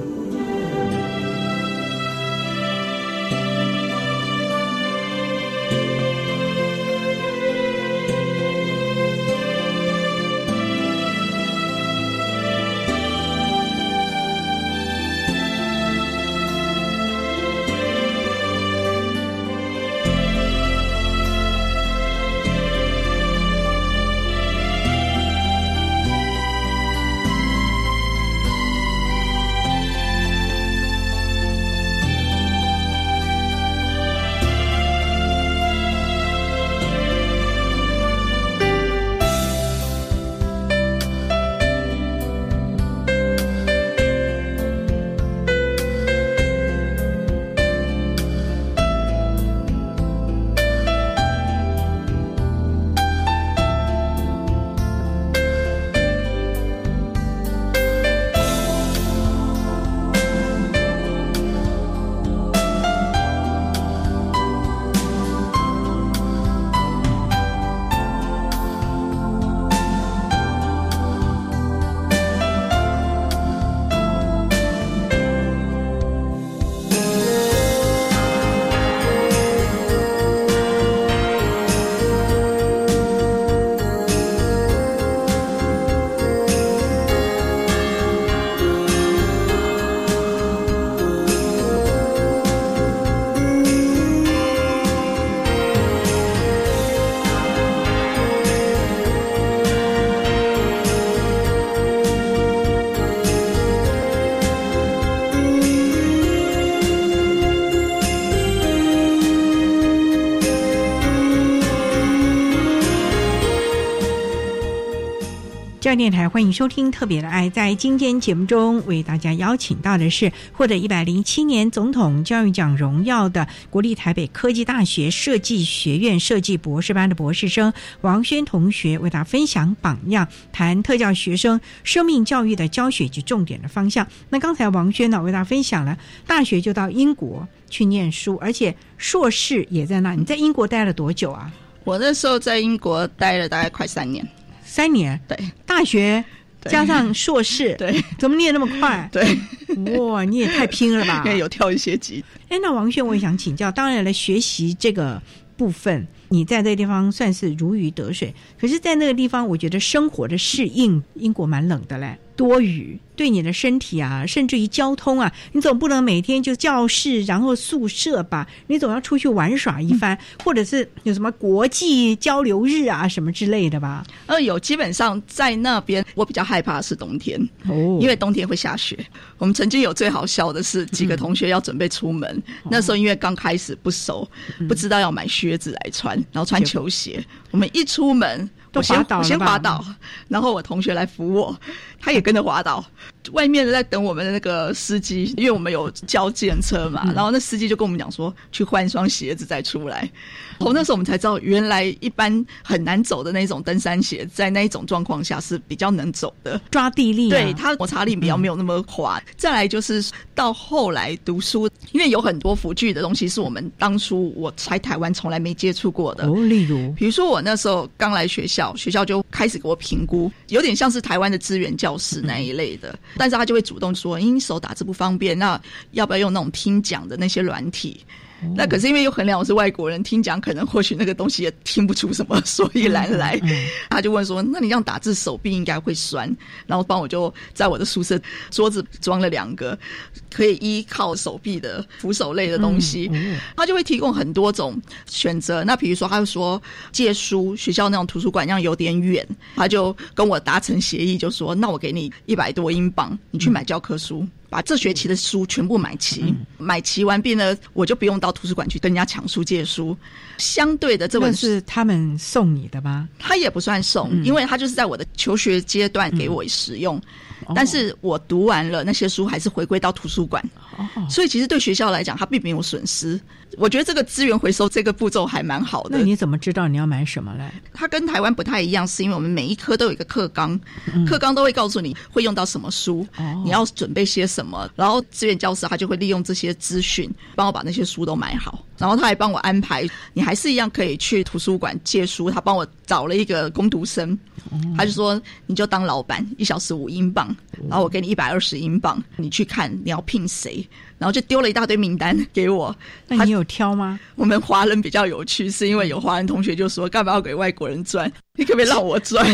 欢迎收听《特别的爱》。在今天节目中，为大家邀请到的是获得一百零七年总统教育奖荣耀的国立台北科技大学设计学院设计博士班的博士生王轩同学，为大家分享榜样，谈特教学生生命教育的教学及重点的方向。那刚才王轩呢，为大家分享了大学就到英国去念书，而且硕士也在那。你在英国待了多久啊？我那时候在英国待了大概快三年。三年，对，大学加上硕士，对，怎么念那么快？对，哇，你也太拼了吧！有跳一些级。哎，那王炫，我也想请教，当然了，学习这个部分，你在这个地方算是如鱼得水，可是，在那个地方，我觉得生活的适应，英国蛮冷的嘞，多雨。对你的身体啊，甚至于交通啊，你总不能每天就教室然后宿舍吧？你总要出去玩耍一番，或者是有什么国际交流日啊什么之类的吧？呃，有，基本上在那边，我比较害怕是冬天哦，因为冬天会下雪。我们曾经有最好笑的是，几个同学要准备出门，那时候因为刚开始不熟，不知道要买靴子来穿，然后穿球鞋，我们一出门。我先我先滑倒，然后我同学来扶我，他也跟着滑倒。外面在等我们的那个司机，因为我们有交建车嘛，然后那司机就跟我们讲说，去换一双鞋子再出来。哦，那时候我们才知道，原来一般很难走的那种登山鞋，在那一种状况下是比较能走的，抓地力，对它摩擦力比较没有那么滑。再来就是到后来读书，因为有很多辅具的东西是我们当初我在台湾从来没接触过的。哦，例如，比如说我那时候刚来学校，学校就开始给我评估，有点像是台湾的资源教室那一类的，但是他就会主动说，因手打字不方便，那要不要用那种听讲的那些软体？那可是因为又衡量我是外国人，听讲可能或许那个东西也听不出什么 所以然来。他就问说：“那你这样打字手臂应该会酸。”然后帮我就在我的宿舍桌子装了两个可以依靠手臂的扶手类的东西。他就会提供很多种选择。那比如说，他就说借书，学校那种图书馆那样有点远，他就跟我达成协议，就说：“那我给你一百多英镑，你去买教科书。”把这学期的书全部买齐。买齐完毕呢，我就不用到图书馆去跟人家抢书借书。相对的，这本是他们送你的吗？他也不算送，因为他就是在我的求学阶段给我使用。但是我读完了那些书，还是回归到图书馆，所以其实对学校来讲，它并没有损失。我觉得这个资源回收这个步骤还蛮好的。那你怎么知道你要买什么嘞？它跟台湾不太一样，是因为我们每一科都有一个课纲，课纲都会告诉你会用到什么书，你要准备些什么，然后资源教师他就会利用这些资讯帮我把那些书都买好，然后他还帮我安排，你还是一样可以去图书馆借书。他帮我找了一个工读生，他就说你就当老板，一小时五英镑，然后我给你一百二十英镑，你去看你要聘谁。然后就丢了一大堆名单给我，那你有挑吗？我们华人比较有趣，是因为有华人同学就说：“干嘛要给外国人赚？你可不可以让我赚？”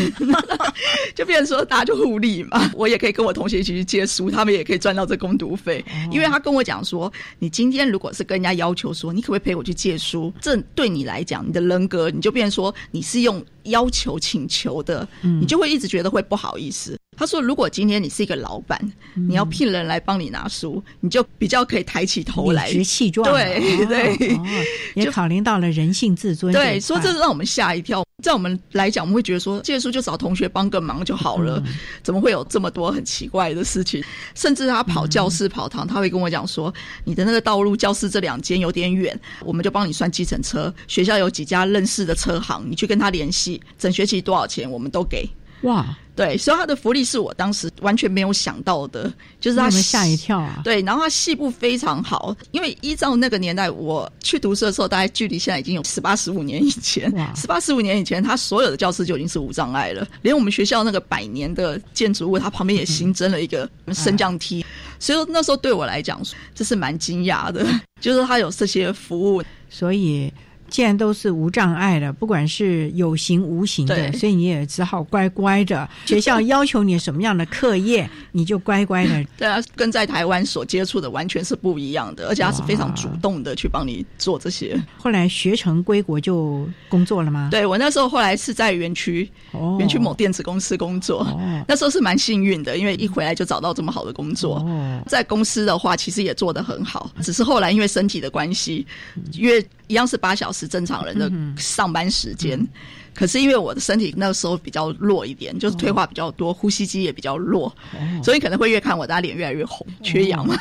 就变成说大家就互利嘛。我也可以跟我同学一起去借书，他们也可以赚到这攻读费。因为他跟我讲说：“你今天如果是跟人家要求说，你可不可以陪我去借书？这对你来讲，你的人格你就变成说你是用要求请求的，你就会一直觉得会不好意思。”他说：“如果今天你是一个老板，你要聘人来帮你拿书，你就比较可以抬起头来，理直气壮。对对，也考虑到了人性自尊。对，说这让我们吓一跳。在我们来讲，我们会觉得说借书就找同学帮个忙就好了，怎么会有这么多很奇怪的事情？甚至他跑教室跑堂，他会跟我讲说：你的那个道路教室这两间有点远，我们就帮你算计程车。学校有几家认识的车行，你去跟他联系，整学期多少钱，我们都给。哇！”对，所以他的福利是我当时完全没有想到的，就是他吓一跳啊。对，然后他细部非常好，因为依照那个年代我去读书的时候，大概距离现在已经有十八十五年以前。十八十五年以前，他所有的教室就已经是无障碍了，连我们学校那个百年的建筑物，它旁边也新增了一个升降梯。所以那时候对我来讲，这是蛮惊讶的，就是他有这些服务，所以。既然都是无障碍的，不管是有形无形的，所以你也只好乖乖的。学校要求你什么样的课业，你就乖乖的。对啊，跟在台湾所接触的完全是不一样的，而且他是非常主动的去帮你做这些。后来学成归国就工作了吗？对我那时候后来是在园区，园区某电子公司工作。那时候是蛮幸运的，因为一回来就找到这么好的工作。在公司的话，其实也做得很好，只是后来因为身体的关系，因为。一样是八小时正常人的上班时间，可是因为我的身体那个时候比较弱一点，就是退化比较多，呼吸机也比较弱，所以可能会越看我，大家脸越来越红，缺氧嘛。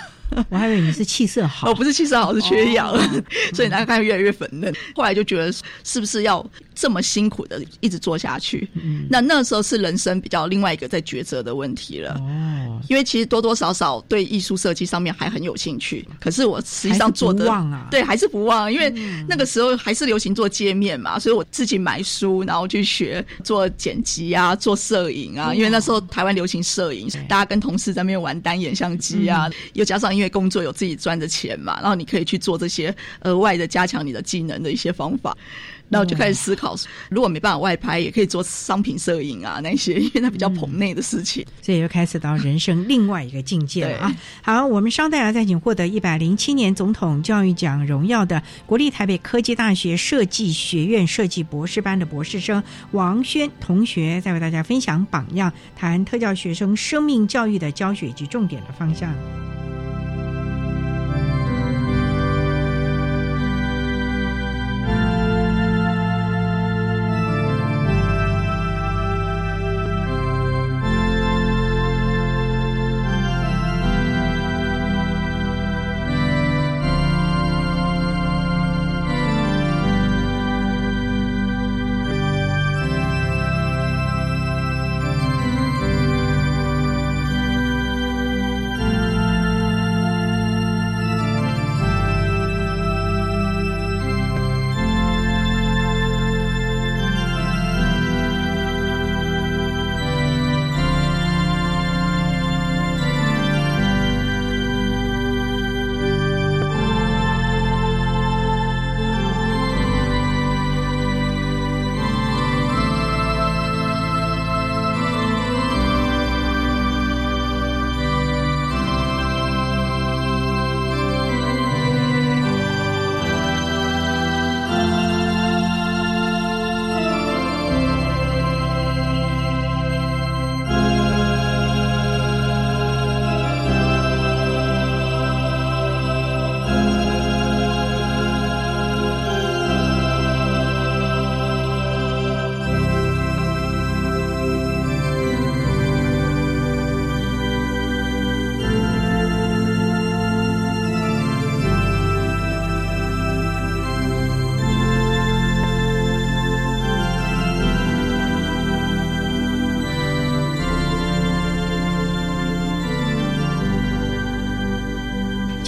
我还以为你是气色好，哦，不是气色好，是缺氧，所以大家看越来越粉嫩。后来就觉得是不是要这么辛苦的一直做下去？那那时候是人生比较另外一个在抉择的问题了。哦，因为其实多多少少对艺术设计上面还很有兴趣，可是我实际上做的对还是不忘，因为那个时候还是流行做界面嘛，所以我自己买书，然后去学做剪辑啊，做摄影啊。因为那时候台湾流行摄影，大家跟同事在那边玩单眼相机啊，又加上因为工作有自己赚的钱嘛，然后你可以去做这些额外的加强你的技能的一些方法。然后就开始思考，如果没办法外拍，也可以做商品摄影啊那些，因为它比较棚内的事情。所以又开始到人生另外一个境界了啊！好，我们稍待啊，再请获得一百零七年总统教育奖荣耀的国立台北科技大学设计学院设计博士班的博士生王轩同学，再为大家分享榜样，谈特教学生生命教育的教学以及重点的方向。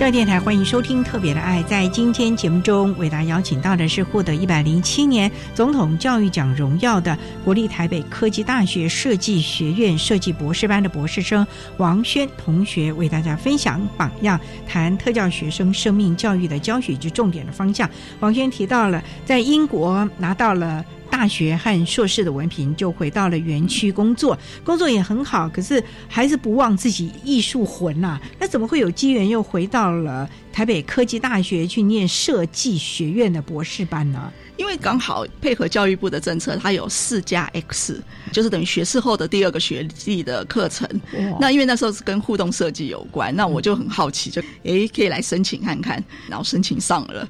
教育电台欢迎收听《特别的爱》。在今天节目中，为大家邀请到的是获得一百零七年总统教育奖荣耀的国立台北科技大学设计学院设计博士班的博士生王轩同学，为大家分享榜样，谈特教学生生命教育的教学及重点的方向。王轩提到了在英国拿到了。大学和硕士的文凭，就回到了园区工作，工作也很好，可是还是不忘自己艺术魂呐。那怎么会有机缘又回到了台北科技大学去念设计学院的博士班呢？因为刚好配合教育部的政策，它有四加 X，就是等于学士后的第二个学历的课程。那因为那时候是跟互动设计有关，那我就很好奇，就诶可以来申请看看，然后申请上了。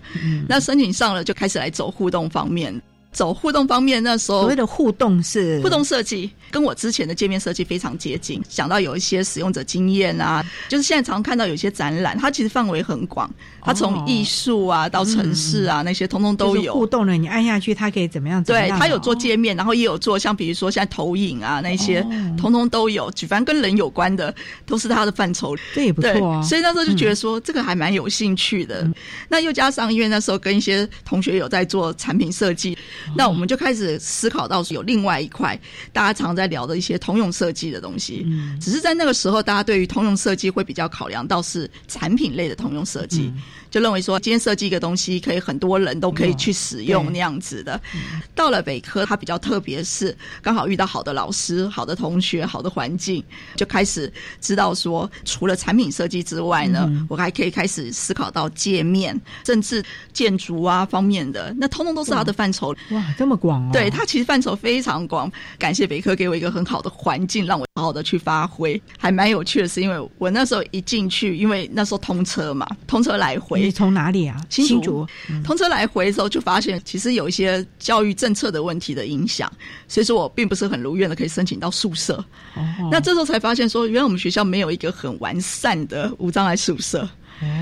那申请上了，就开始来走互动方面。走互动方面，那时候所谓的互动是互动设计，跟我之前的界面设计非常接近。想到有一些使用者经验啊，就是现在常看到有些展览，它其实范围很广，它从艺术啊到城市啊那些，通通都有互动了。你按下去，它可以怎么样？对，它有做界面，然后也有做像比如说现在投影啊那些，通通都有。反正跟人有关的，都是它的范畴。这也不错啊。所以那时候就觉得说，这个还蛮有兴趣的。那又加上因为那时候跟一些同学有在做产品设计。那我们就开始思考到有另外一块大家常在聊的一些通用设计的东西，只是在那个时候，大家对于通用设计会比较考量到是产品类的通用设计。就认为说，今天设计一个东西，可以很多人都可以去使用那样子的。到了北科，它比较特别，是刚好遇到好的老师、好的同学、好的环境，就开始知道说，除了产品设计之外呢，我还可以开始思考到界面、甚至建筑啊方面的，那通通都是它的范畴。哇，这么广哦！对，它其实范畴非常广。感谢北科给我一个很好的环境，让我好好的去发挥。还蛮有趣的是，因为我那时候一进去，因为那时候通车嘛，通车来回。你从哪里啊？新竹。通车来回的时候，就发现其实有一些教育政策的问题的影响，所以说我并不是很如愿的可以申请到宿舍。哦。那这时候才发现说，原来我们学校没有一个很完善的无障碍宿舍。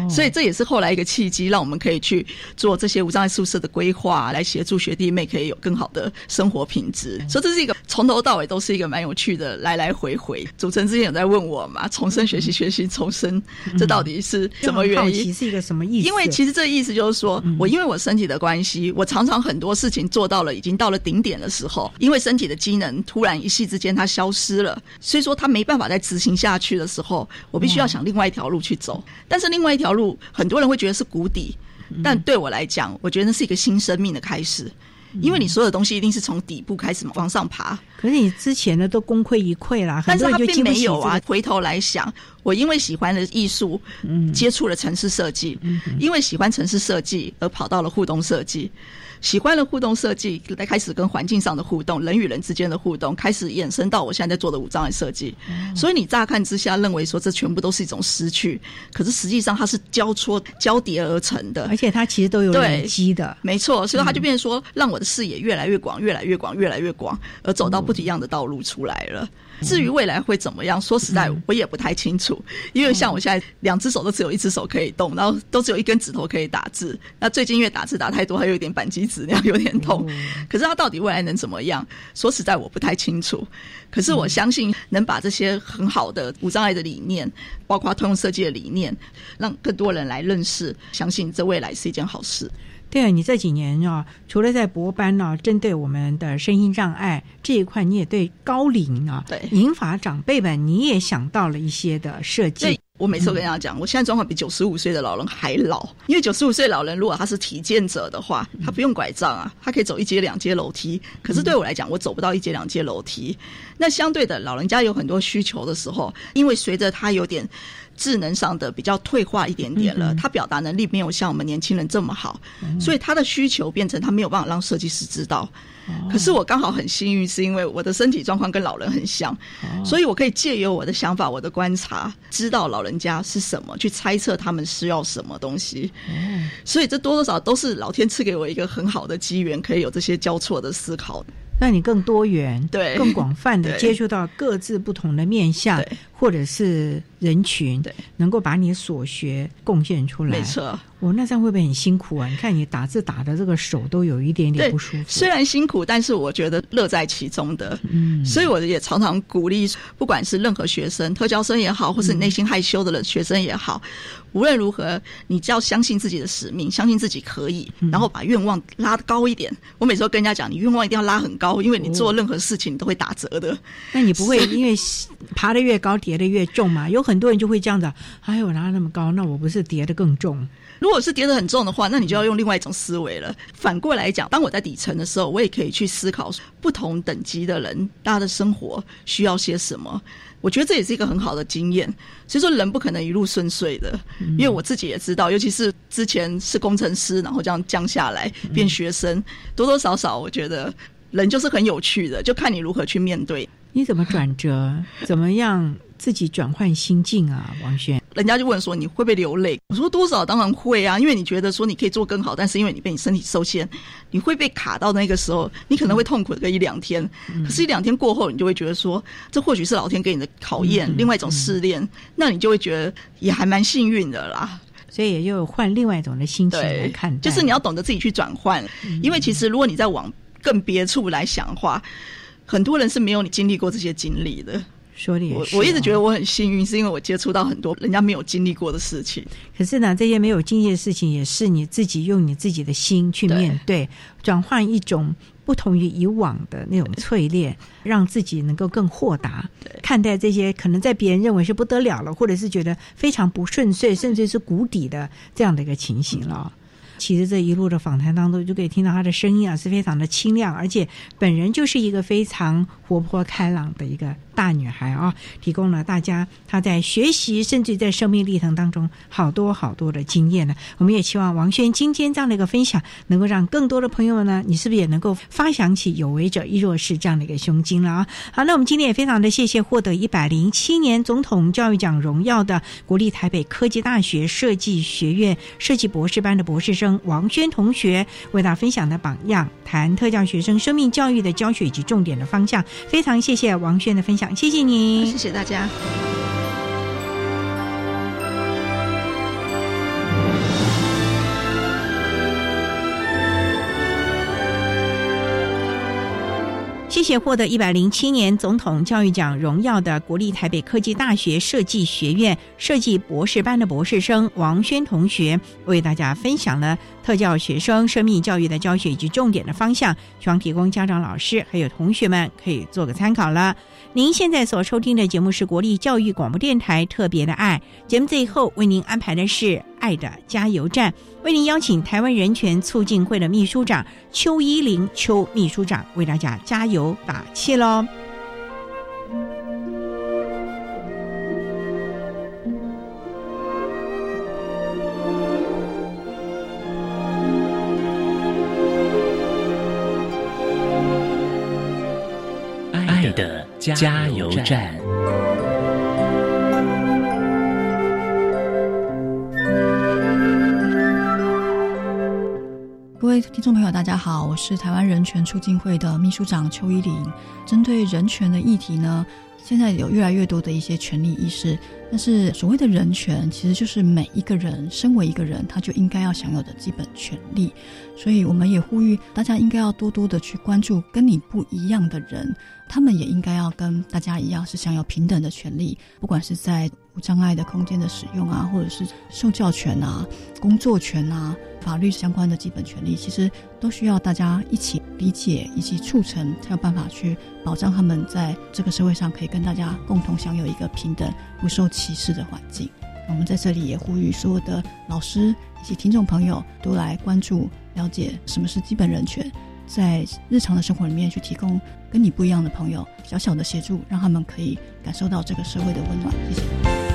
所以这也是后来一个契机，让我们可以去做这些无障碍宿舍的规划，来协助学弟妹可以有更好的生活品质。所以这是一个从头到尾都是一个蛮有趣的来来回回。主持人之前有在问我嘛，重生学习学习重生，这到底是什么原因？是一个什么意思？因为其实这意思就是说，我因为我身体的关系，我常常很多事情做到了，已经到了顶点的时候，因为身体的机能突然一夕之间它消失了，所以说它没办法再执行下去的时候，我必须要想另外一条路去走。但是另外一条路，很多人会觉得是谷底，但对我来讲，我觉得那是一个新生命的开始。因为你所有的东西一定是从底部开始往上爬。可是你之前呢都功亏一篑啦，但是他并没有啊。回头来想，我因为喜欢的艺术，嗯接触了城市设计，因为喜欢城市设计而跑到了互动设计。喜欢了互动设计，来开始跟环境上的互动，人与人之间的互动，开始衍生到我现在在做的无障碍设计。所以你乍看之下认为说这全部都是一种失去，可是实际上它是交错交叠而成的，而且它其实都有累积的，没错。所以它就变成说，让我的视野越来越广，越来越广，越来越广，而走到不一样的道路出来了。至于未来会怎么样，说实在我也不太清楚，因为像我现在两只手都只有一只手可以动，然后都只有一根指头可以打字。那最近因为打字打太多，还有一点扳机指那样有点痛。可是它到底未来能怎么样？说实在我不太清楚。可是我相信能把这些很好的无障碍的理念，包括通用设计的理念，让更多人来认识，相信这未来是一件好事。对啊，你这几年啊，除了在博班呢，针对我们的身心障碍这一块，你也对高龄啊，对银发长辈们，你也想到了一些的设计。我每次都跟大家讲，我现在状况比九十五岁的老人还老，因为九十五岁老人如果他是体健者的话，他不用拐杖啊，他可以走一阶两阶楼梯。可是对我来讲，我走不到一阶两阶楼梯。那相对的，老人家有很多需求的时候，因为随着他有点。智能上的比较退化一点点了，他表达能力没有像我们年轻人这么好，所以他的需求变成他没有办法让设计师知道。可是我刚好很幸运，是因为我的身体状况跟老人很像，所以我可以借由我的想法、我的观察，知道老人家是什么，去猜测他们需要什么东西。所以这多多少都是老天赐给我一个很好的机缘，可以有这些交错的思考。让你更多元、对。更广泛的接触到各自不同的面向，或者是人群，对，能够把你所学贡献出来。没错，我那这样会不会很辛苦啊？你看你打字打的这个手都有一点点不舒服。虽然辛苦，但是我觉得乐在其中的。嗯，所以我也常常鼓励，不管是任何学生，特教生也好，或是你内心害羞的人学生也好，无论如何，你只要相信自己的使命，相信自己可以，然后把愿望拉高一点。我每次都跟人家讲，你愿望一定要拉很高，因为你做任何事情你都会打折的。那你不会因为爬得越高，叠得越重嘛？有很多人就会这样子，哎，我拿那么高，那我不是叠得更重？如果是叠得很重的话，那你就要用另外一种思维了。反过来讲，当我在底层的时候，我也可以去思考不同等级的人，大家的生活需要些什么。我觉得这也是一个很好的经验。所以说，人不可能一路顺遂的，因为我自己也知道，尤其是之前是工程师，然后这样降下来变学生，多多少少，我觉得人就是很有趣的，就看你如何去面对。你怎么转折？怎么样自己转换心境啊，王轩？人家就问说你会不会流泪？我说多少当然会啊，因为你觉得说你可以做更好，但是因为你被你身体受限，你会被卡到那个时候，你可能会痛苦个一两天。可是，一两天过后，你就会觉得说，这或许是老天给你的考验，另外一种试炼，那你就会觉得也还蛮幸运的啦。所以，也就换另外一种的心情来看，就是你要懂得自己去转换。因为其实，如果你在往更别处来想的话，很多人是没有你经历过这些经历的。说的也是，我一直觉得我很幸运，是因为我接触到很多人家没有经历过的事情。可是呢，这些没有经历的事情，也是你自己用你自己的心去面对，转换一种不同于以往的那种淬炼，让自己能够更豁达看待这些可能在别人认为是不得了了，或者是觉得非常不顺遂，甚至是谷底的这样的一个情形了。其实这一路的访谈当中，就可以听到他的声音啊，是非常的清亮，而且本人就是一个非常活泼开朗的一个。大女孩啊，提供了大家她在学习甚至在生命历程当中好多好多的经验呢。我们也希望王轩今天这样的一个分享，能够让更多的朋友们呢，你是不是也能够发想起有为者亦若是这样的一个胸襟了啊？好，那我们今天也非常的谢谢获得一百零七年总统教育奖荣耀的国立台北科技大学设计学院设计博士班的博士生王轩同学，为大家分享的榜样，谈特教学生生命教育的教学以及重点的方向。非常谢谢王轩的分享。谢谢您，谢谢大家。谢谢获得一百零七年总统教育奖荣耀的国立台北科技大学设计学院设计博士班的博士生王轩同学，为大家分享了特教学生生命教育的教学以及重点的方向，希望提供家长、老师还有同学们可以做个参考了。您现在所收听的节目是国立教育广播电台特别的爱节目，最后为您安排的是爱的加油站，为您邀请台湾人权促进会的秘书长邱依玲邱秘书长为大家加油打气喽。爱的加油站。各位听众朋友，大家好，我是台湾人权促进会的秘书长邱依玲。针对人权的议题呢，现在有越来越多的一些权利意识。但是所谓的人权，其实就是每一个人身为一个人，他就应该要享有的基本权利。所以我们也呼吁大家应该要多多的去关注跟你不一样的人。他们也应该要跟大家一样，是享有平等的权利，不管是在无障碍的空间的使用啊，或者是受教权啊、工作权啊、法律相关的基本权利，其实都需要大家一起理解以及促成，才有办法去保障他们在这个社会上可以跟大家共同享有一个平等、不受歧视的环境。我们在这里也呼吁所有的老师以及听众朋友都来关注、了解什么是基本人权。在日常的生活里面去提供跟你不一样的朋友小小的协助，让他们可以感受到这个社会的温暖。谢谢。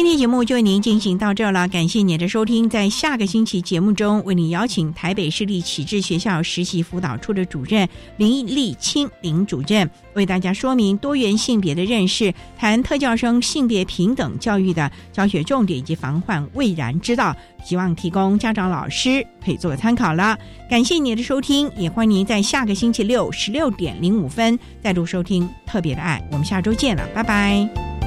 今天节目就为您进行到这了，感谢您的收听。在下个星期节目中，为您邀请台北市立启智学校实习辅导处的主任林立清林主任，为大家说明多元性别的认识，谈特教生性别平等教育的教学重点以及防患未然之道，希望提供家长老师可以做个参考了。感谢您的收听，也欢迎您在下个星期六十六点零五分再度收听特别的爱。我们下周见了，拜拜。